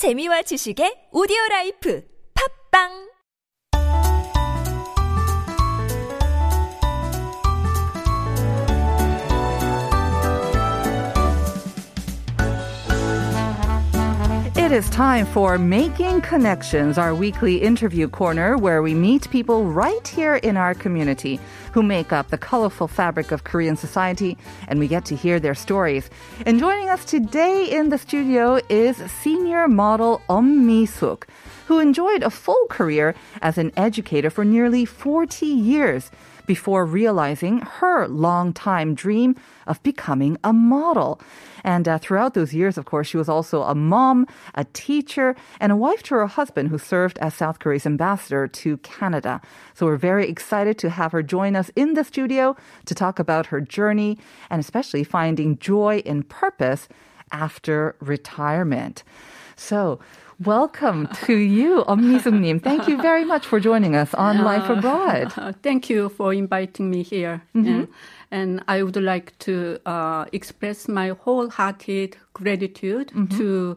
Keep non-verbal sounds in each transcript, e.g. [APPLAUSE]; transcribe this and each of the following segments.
재미와 지식의 오디오 라이프. 팝빵 It is time for Making Connections, our weekly interview corner where we meet people right here in our community who make up the colorful fabric of Korean society and we get to hear their stories. And joining us today in the studio is senior model Om Mi-suk, who enjoyed a full career as an educator for nearly 40 years before realizing her long-time dream of becoming a model. And uh, throughout those years, of course, she was also a mom, a teacher, and a wife to her husband who served as South Korea's ambassador to Canada. So we're very excited to have her join us in the studio to talk about her journey and especially finding joy in purpose after retirement. So, Welcome to you, Om Mi-suk-nim. Thank you very much for joining us on Life Abroad. [LAUGHS] Uh, thank you for inviting me here. And, and I would like to uh, express my wholehearted gratitude to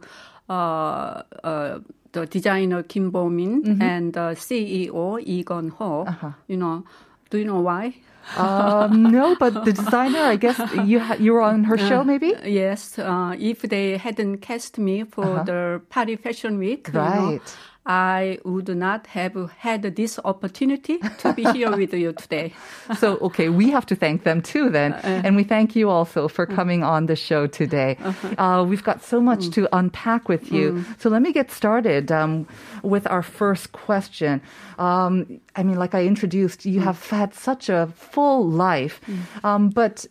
uh, uh, the designer Kim Bo-min and the CEO Lee Gun-ho. You know, do you know why? Um, no, but the designer, I guess you ha- you were on her show, maybe. Yes, uh, if they hadn't cast me for the Paris Fashion Week, you know, Right. I would not have had this opportunity to be here [LAUGHS] with you today. So, okay, we have to thank them too then. And we thank you also for coming on the show today. Uh, we've got so much to unpack with you. So let me get started um, with our first question. Um, I mean, like I introduced, you have had such a full life, um, but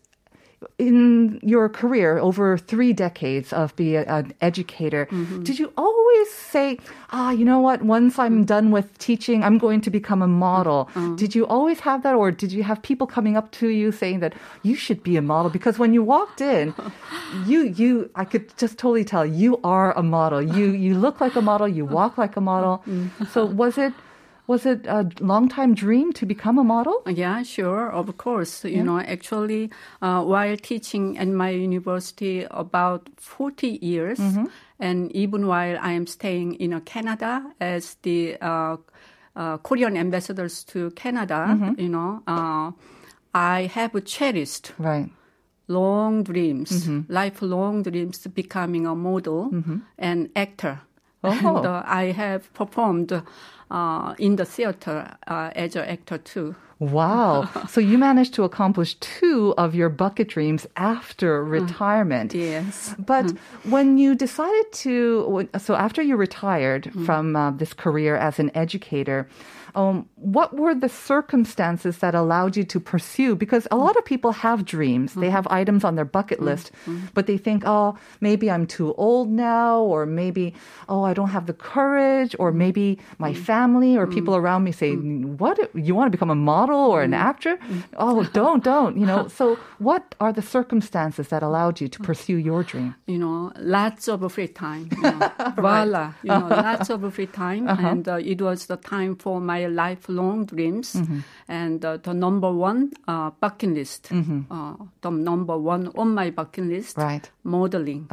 in your career over three decades of being an educator, mm-hmm. did you always say, ah, you know what, once I'm done with teaching, I'm going to become a model? Mm-hmm. Did you always have that? Or did you have people coming up to you saying that you should be a model? Because when you walked in, [LAUGHS] you, you, I could just totally tell you are a model. You, you look like a model. You [LAUGHS] walk like a model. Mm-hmm. So was it, was it a long time dream to become a model? Yeah, sure, of course. You know, actually, uh, while teaching at my university about 40 years, and even while I am staying in uh, Canada as the uh, uh, Korean ambassadors to Canada, you know, uh, I have cherished Right. long dreams, lifelong dreams, becoming a model and actor. And Oh. uh, I have performed uh, in the theater uh, as an actor too. Wow. [LAUGHS] so you managed to accomplish two of your bucket dreams after mm. retirement. Yes. But mm. when you decided to, so after you retired mm. from uh, this career as an educator, um, what were the circumstances that allowed you to pursue? Because a lot of people have dreams. They mm-hmm. have items on their bucket list, but they think, oh, maybe I'm too old now, or maybe, oh, I don't have the courage, or maybe my family or people around me say, what? You want to become a model or an actor? Oh, [LAUGHS] don't, don't. You know, so what are the circumstances that allowed you to pursue your dream? You know, lots of free time. You know. [LAUGHS] Voila. You know, [LAUGHS] lots of free time. And uh, it was the time for my lifelong dreams. And uh, the number one uh, bucket list, uh, the number one on my bucket list, Right. modeling.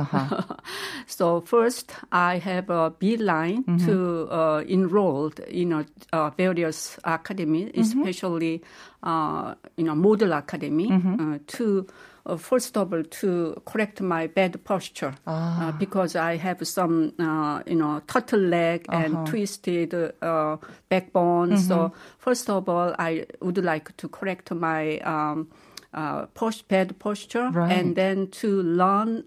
so first, I have a beeline to uh, enrolled in a, uh, various academy, especially uh, you know model academy, uh, to uh, first of all to correct my bad posture uh, because I have some uh, you know turtle leg and twisted uh, backbone. So first of all, I would like to correct my um, uh, post bad posture Right. and then to learn.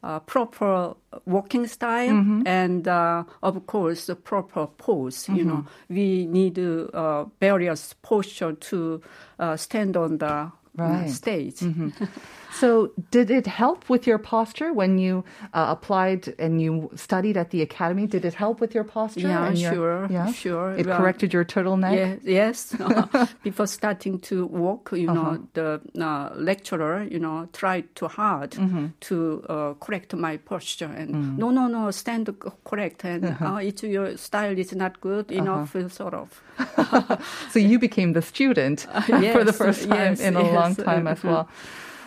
Uh, proper walking style and uh, of course the proper pose you know. We need uh, various posture to uh, stand on the uh, Right. stage [LAUGHS] So, did it help with your posture when you uh, applied and you studied at the academy? Did it help with your posture? Yeah, your- sure, yeah? sure. It Well, corrected your turtleneck. Yeah, yes. [LAUGHS] [LAUGHS] Before starting to walk, you know, the uh, lecturer, you know, tried too hard to uh, correct my posture. And no, no, no, stand correct. And uh, it's your style is not good enough, sort of. [LAUGHS] So you became the student for the first time yes, in a yes, long time as uh-huh. well.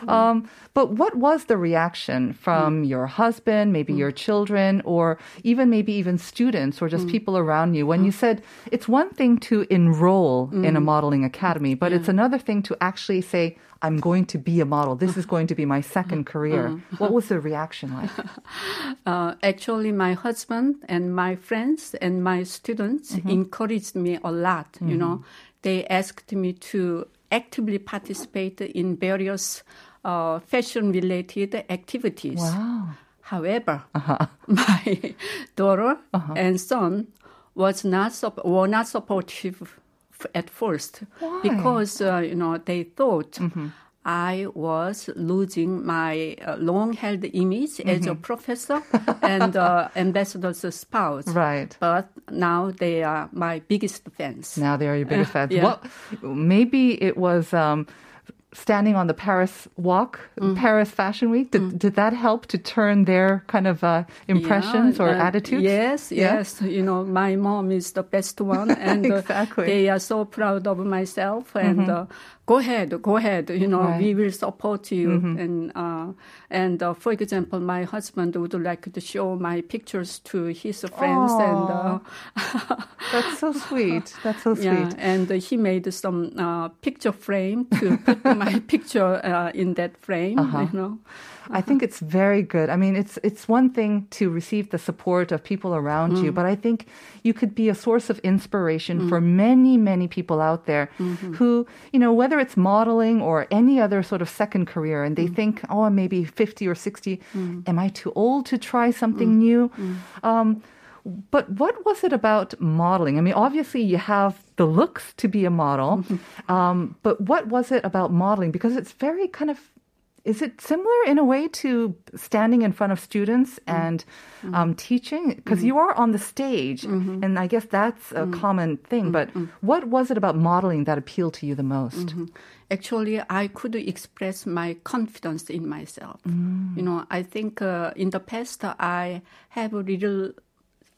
Mm-hmm. Um, but what was the reaction from mm. your husband, maybe mm. your children, or even maybe even students or just mm. people around you when you said it's one thing to enroll in a modeling academy, but it's another thing to actually say, I'm going to be a model. This is going to be my second career. Mm-hmm. What was the reaction like? [LAUGHS] Uh, actually, my husband and my friends and my students mm-hmm. encouraged me a lot. You know, they asked me to actively participate in various uh, fashion-related activities. Wow. However, [LAUGHS] my daughter and son was not sup- were not supportive f- at first Why? because uh, you know they thought. I was losing my uh, long-held image as a professor and uh, [LAUGHS] ambassador's spouse. Right. But now they are my biggest fans. Now they are your biggest fans. yeah. What? Maybe it was um, standing on the Paris walk, Mm. Paris Fashion Week. Did, did that help to turn their kind of uh, impressions Yeah, or uh, attitudes? Yes, Yeah? yes. You know, my mom is the best one, [LAUGHS] and uh, they are so proud of myself. And uh, go ahead, go ahead. You know, Right. we will support you. And uh, and uh, for example, my husband would like to show my pictures to his friends, and uh, [LAUGHS] That's so sweet. That's so [LAUGHS] sweet. yeah, and he made some uh, picture frame to put [LAUGHS] my picture uh, in that frame. Uh-huh. You know. I think it's very good. I mean, it's it's one thing to receive the support of people around Mm. you, but I think you could be a source of inspiration Mm. for many, many people out there Mm-hmm. who, you know, whether it's modeling or any other sort of second career, and they Mm. think, oh, I'm maybe 50 or 60. Am I too old to try something Mm. new? Um, but what was it about modeling? I mean, obviously you have the looks to be a model, um, but what was it about modeling? Because it's very kind of, is it similar in a way to standing in front of students mm-hmm. and mm-hmm. um, teaching? Because mm-hmm. you are on the stage, and I guess that's a common thing. But what was it about modeling that appealed to you the most? Actually, I could express my confidence in myself. Mm. You know, I think uh, in the past I have a little.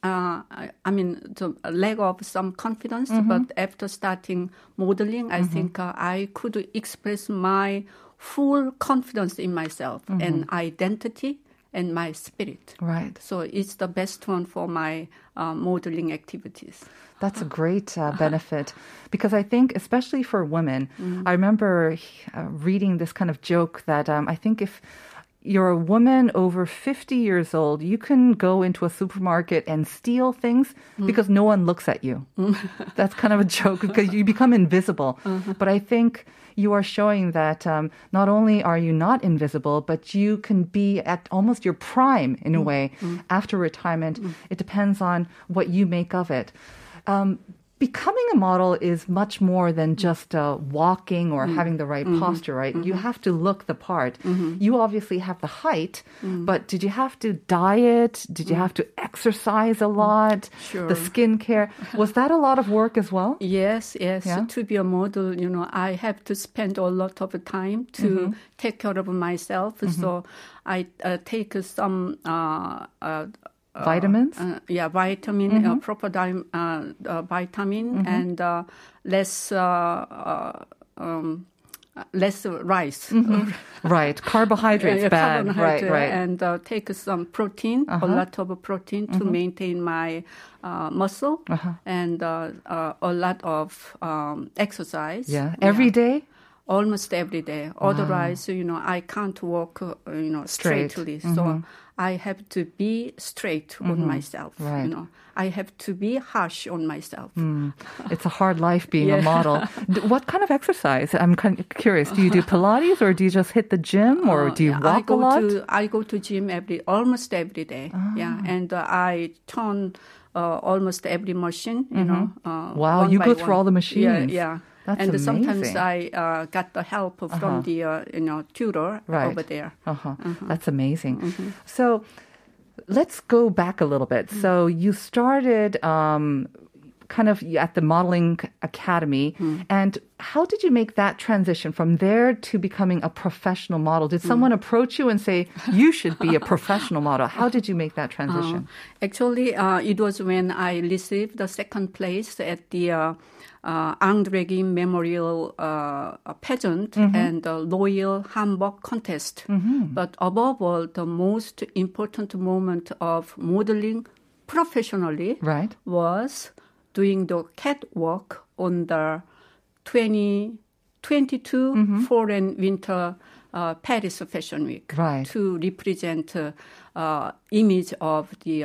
Uh, I I mean, the lack of some confidence, but after starting modeling, I think uh, I could express my full confidence in myself and identity and my spirit. Right. So it's the best one for my uh, modeling activities. That's a great uh, [LAUGHS] benefit because I think, especially for women, Mm. I remember uh, reading this kind of joke that um, I think if you're a woman over 50 years old, you can go into a supermarket and steal things Mm. because no one looks at you. [LAUGHS] That's kind of a joke because you become invisible. [LAUGHS] Uh-huh. But I think you are showing that um, not only are you not invisible, but you can be at almost your prime in a Mm. way after retirement. It depends on what you make of it. Um, becoming a model is much more than just uh, walking or having the right posture, right? You have to look the part. You obviously have the height, but did you have to diet? Did you have to exercise a lot? Sure. The skincare. Was that a lot of work as well? [LAUGHS] Yes, yes. Yeah? To be a model, you know, I have to spend a lot of time to Mm-hmm. take care of myself. So I uh, take some uh, uh, Vitamins? uh, yeah, vitamin, Mm-hmm. uh, proper uh, uh, vitamin, and uh, less uh, uh, um, uh, less rice. [LAUGHS] right. Carbohydrates Yeah, bad. Right, carbohydrate, right. Uh-huh. And uh, take some protein, a lot of protein to Mm-hmm. maintain my uh, muscle, Uh-huh. and uh, uh, a lot of um, exercise. yeah. Every day? Almost every day. Otherwise, you know, I can't walk, uh, you know, Straight. straightly. So I have to be straight on myself. Right. You know, I have to be harsh on myself. It's a hard life being a [LAUGHS] model. What kind of exercise? I'm kind of curious. Do you do Pilates or do you just hit the gym or Uh, do you yeah, I walk a go lot? To, I go to gym every almost every day. Yeah, Ah. and uh, I turn uh, almost every machine. You know. Uh, Mm-hmm. Wow, you go through one. all the machines. Yeah, yeah. That's and sometimes. I uh, got the help from the uh, you know tutor Right. over there. Uh-huh. Mm-hmm. That's amazing. So let's go back a little bit. So you started um, kind of at the modeling academy. And how did you make that transition from there to becoming a professional model? Did someone approach you and say, you should be a [LAUGHS] professional model? How did you make that transition? Actually, uh, it was when I received the second place at the uh, uh, Andregin Memorial uh, Pageant and the Royal Hamburg Contest. But above all, the most important moment of modeling professionally Right. was doing the catwalk on the 2022 fall and winter uh, Paris Fashion Week Right. to represent uh, uh, image of the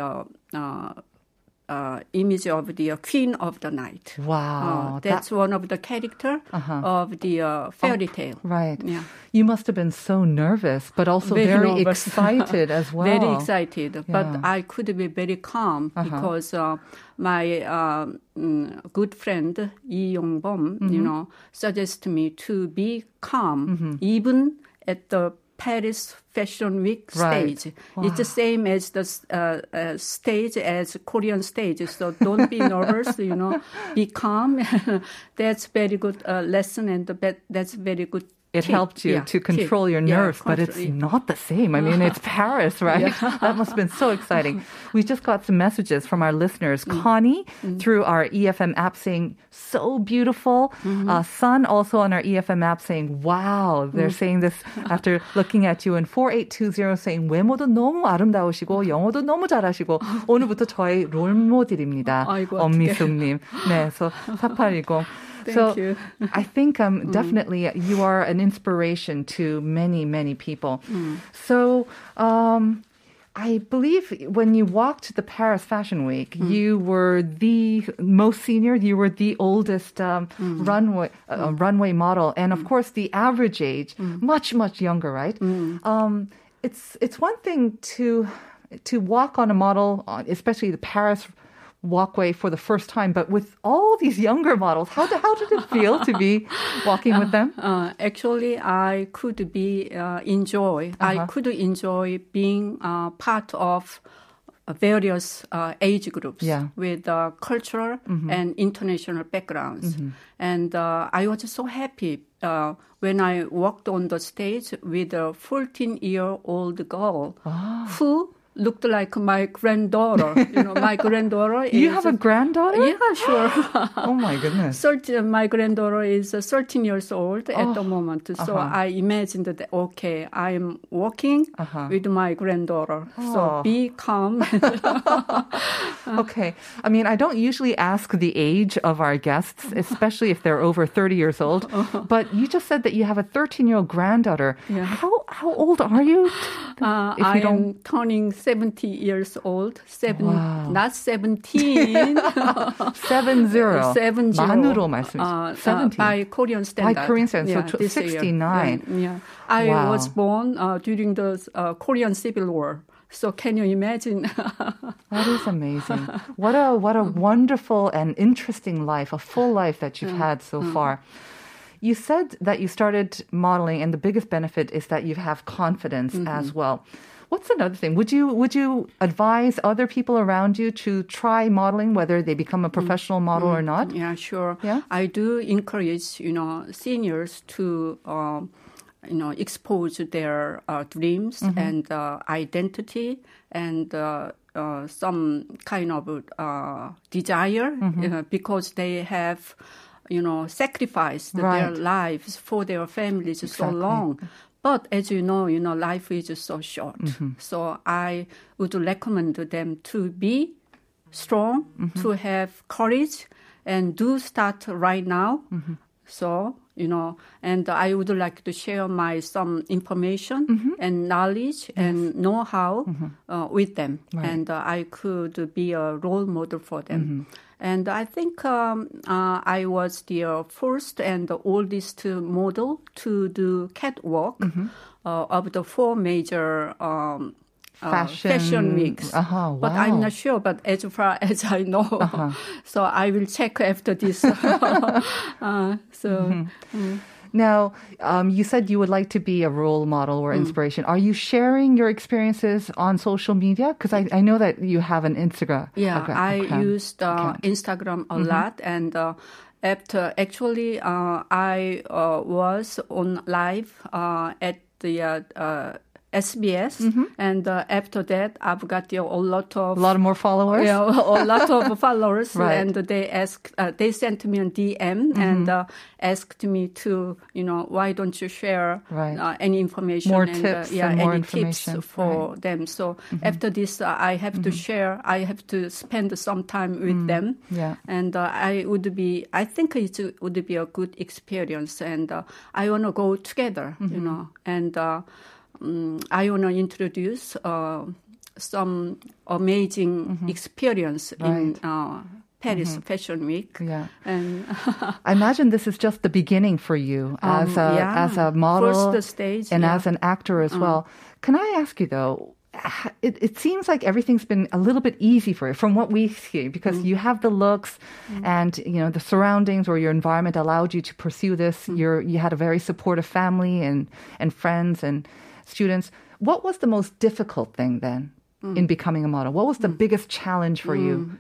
uh, image of the uh, Queen of the Night. Wow. Uh, that's one of the character Uh-huh. of the uh, fairy tale. Right. Yeah. You must have been so nervous, but also Very very, excited as [LAUGHS] well. Very excited, Yeah. but I could be very calm because uh, my uh, mm, good friend Lee Yong-bom, you know, suggested me to be calm even at the Paris Fashion Week Right. stage. It's the same as the uh, uh, stage as Korean stage, so don't be nervous. You know, [LAUGHS] be calm. [LAUGHS] that's very good uh, lesson, and the that's very good It tip. helped you Yeah, to control tip. your Yeah, nerves, but it's control- not the same. I mean, it's [LAUGHS] Paris, right? [LAUGHS] that must have been so exciting. [LAUGHS] We just got some messages from our listeners. Mm. Connie, through our EFM app, saying, so beautiful. Mm-hmm. Uh, Sun, also on our EFM app, saying, wow. They're Mm. saying this after looking at you. And 4820 saying, 외모도 너무 아름다우시고, 영어도 너무 잘하시고, 오늘부터 저의 롤모델입니다. 아이고, 어떡해. 엄미숙님. 네, so 4820. Thank so you. I think um, [LAUGHS] definitely you are an inspiration to many, many people. So um, I believe when you walked the Paris Fashion Week, you were the most senior. You were the oldest um, runway uh, runway model, and of course, the average age much, much younger, right? Um, it's it's one thing to to walk on a model, uh, especially the Paris walkway for the first time, but with all these younger models, how, how did it feel to be [LAUGHS] walking with them? Uh, actually, I could be uh, enjoy. Uh-huh. I could enjoy being uh, part of various uh, age groups Yeah. Mm-hmm. with uh, cultural and international backgrounds. And uh, I was so happy uh, when I walked on the stage with a 14 year old girl Ah. who looked like my granddaughter. you know, my [LAUGHS] granddaughter You have a granddaughter? yeah, sure. [GASPS] Oh my goodness. [LAUGHS] 13, my granddaughter is uh, 13 years old at the moment. So uh-huh. I imagined that, okay, I'm walking Uh-huh. with my granddaughter. Oh. So be calm. [LAUGHS] Okay. I mean, I don't usually ask the age of our guests, especially if they're over 30 years old. But you just said that you have a 13 year old granddaughter. Yeah. How, how old are you? [GASPS] Uh, I am turning 70 years old. Seven, Wow. Not 17. [LAUGHS] Seven zero. Seven zero. 만으로 말씀. Uh, uh, 17. by Korean standard. Korean standard, so Yeah, tw- this year. 69. Yeah, yeah. I Wow. was born uh, during the uh, Korean Civil War. So can you imagine? [LAUGHS] That is amazing. What a what a wonderful and interesting life, a full life that you've had so far. You said that you started modeling and the biggest benefit is that you have confidence as well. What's another thing? Would you would you advise other people around you to try modeling whether they become a professional model or not? Yeah, sure. Yeah? I do encourage you know seniors to um, you know expose their uh, dreams Mm-hmm. and uh, identity and uh, uh, some kind of uh, desire Mm-hmm. uh, because they have you know sacrificed their lives for their families so long. But as you know, you know life is so short. Mm-hmm. So I would recommend them to be strong, Mm-hmm. to have courage, and do start right now. Mm-hmm. So you know, and I would like to share my some information Mm-hmm. and knowledge and know-how uh, with them, Right. and uh, I could be a role model for them. And I think um, uh, I was the uh, first and the oldest model to do catwalk Mm-hmm. uh, of the four major um, uh, Fashion- fashion weeks. Uh-huh, But. I'm not sure. But as far [LAUGHS] as I know, Uh-huh. [LAUGHS] so I will check after this. [LAUGHS] uh, so. Mm-hmm. Now, um, you said you would like to be a role model Mm. or inspiration. Are you sharing your experiences on social media? Because I, I know that you have an Instagram. Yeah, I used uh, Instagram a lot, and uh, after actually, uh, I uh, was on live uh, at the SBS, and uh, after that, I've got you know, a lot of A lot of more followers. yeah, a lot of [LAUGHS] followers, Right. and they asked, uh, they sent me a DM and uh, asked me to, you know, why don't you share Right. uh, any information More and tips uh, yeah, and more any tips for them. So after this, uh, I have to share. I have to spend some time with them, Yeah. and uh, I would be. I think it would be a good experience, and uh, I want to go together, Mm-hmm. you know, and. Um, I want to introduce uh, some amazing experience in uh, Paris Fashion Week. Yeah. And [LAUGHS] I imagine this is just the beginning for you as Um, a yeah. as a model First stage, and yeah. As an actor as well. Can I ask you though? [SIGHS] It, it seems like everything's been a little bit easy for you from what we see because Mm. you have the looks and you know the surroundings or your environment allowed you to pursue this. Mm. You're you had a very supportive family and and friends and students. What was the most difficult thing then Mm. in becoming a model? What was the biggest challenge for you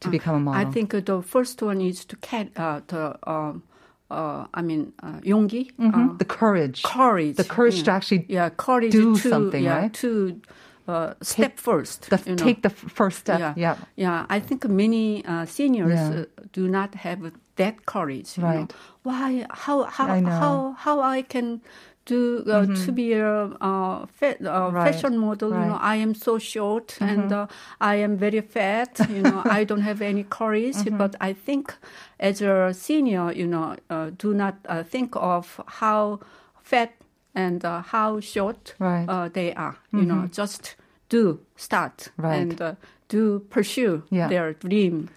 to become a model? I think uh, the first one is to get uh, the um, uh, I mean uh, 용기, uh, the courage. courage, The courage to actually yeah, courage do to, something, yeah, right? To uh, step first, the, you know. take the first step. Yeah, Yeah. yeah. I think many uh, seniors Yeah. uh, do not have that courage. you know. Right. Why? How? How? Mm-hmm. How? How I can do uh, to be a uh, uh, Right. fashion model? You know, Mm-hmm. I am so short and uh, I am very fat. You know, I don't have any courage. Mm-hmm. But I think as a senior, you know, uh, do not uh, think of how fat and uh, how short Right. Mm-hmm. uh, they are. You know, just do start Right. and uh, do pursue Yeah. their dream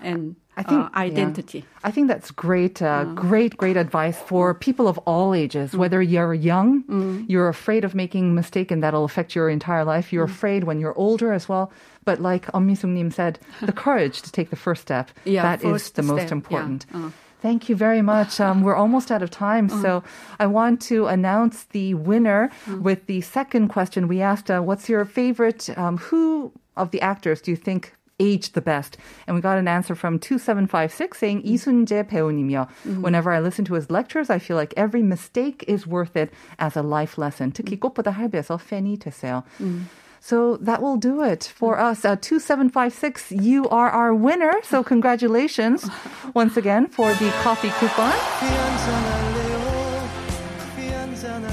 and I think uh, identity. Yeah. I think that's great, uh, great, great advice for people of all ages. Whether you're young, you're afraid of making a mistake and that'll affect your entire life. You're afraid when you're older as well. But like Om said, the [LAUGHS] courage to take the first step, Yeah, that is the most step, yeah. important. Uh. Thank you very much. [LAUGHS] Um, we're almost out of time, so I want to announce the winner with the second question. We asked, uh, "What's your favorite? Um, who of the actors do you think aged the best?" And we got an answer from two seven five six saying 이순재 배우님이요. Whenever I listen to his lectures, I feel like every mistake is worth it as a life lesson. 특히 꽃보다 할배에서 팬이 됐어요. So that will do it for us. Uh, 2756, you are our winner. So congratulations [LAUGHS] once again for the coffee coupon.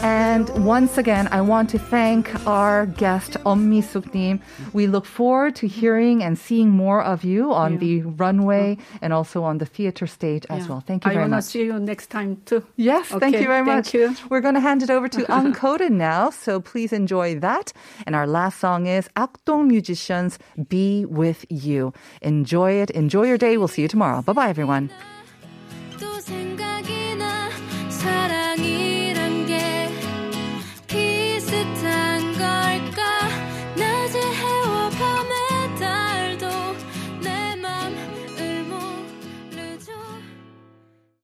And once again, I want to thank our guest, Om Mi-suk-nim. We look forward to hearing and seeing more of you on the runway and also on the theater stage as well. Thank you I very much. I wanna see you next time too. Yes, thank you very thank much. you. We're going to hand it over to [LAUGHS] Uncoded now, so please enjoy that. And our last song is Akdong Musicians Be With You. Enjoy it. Enjoy your day. We'll see you tomorrow. Bye bye, everyone.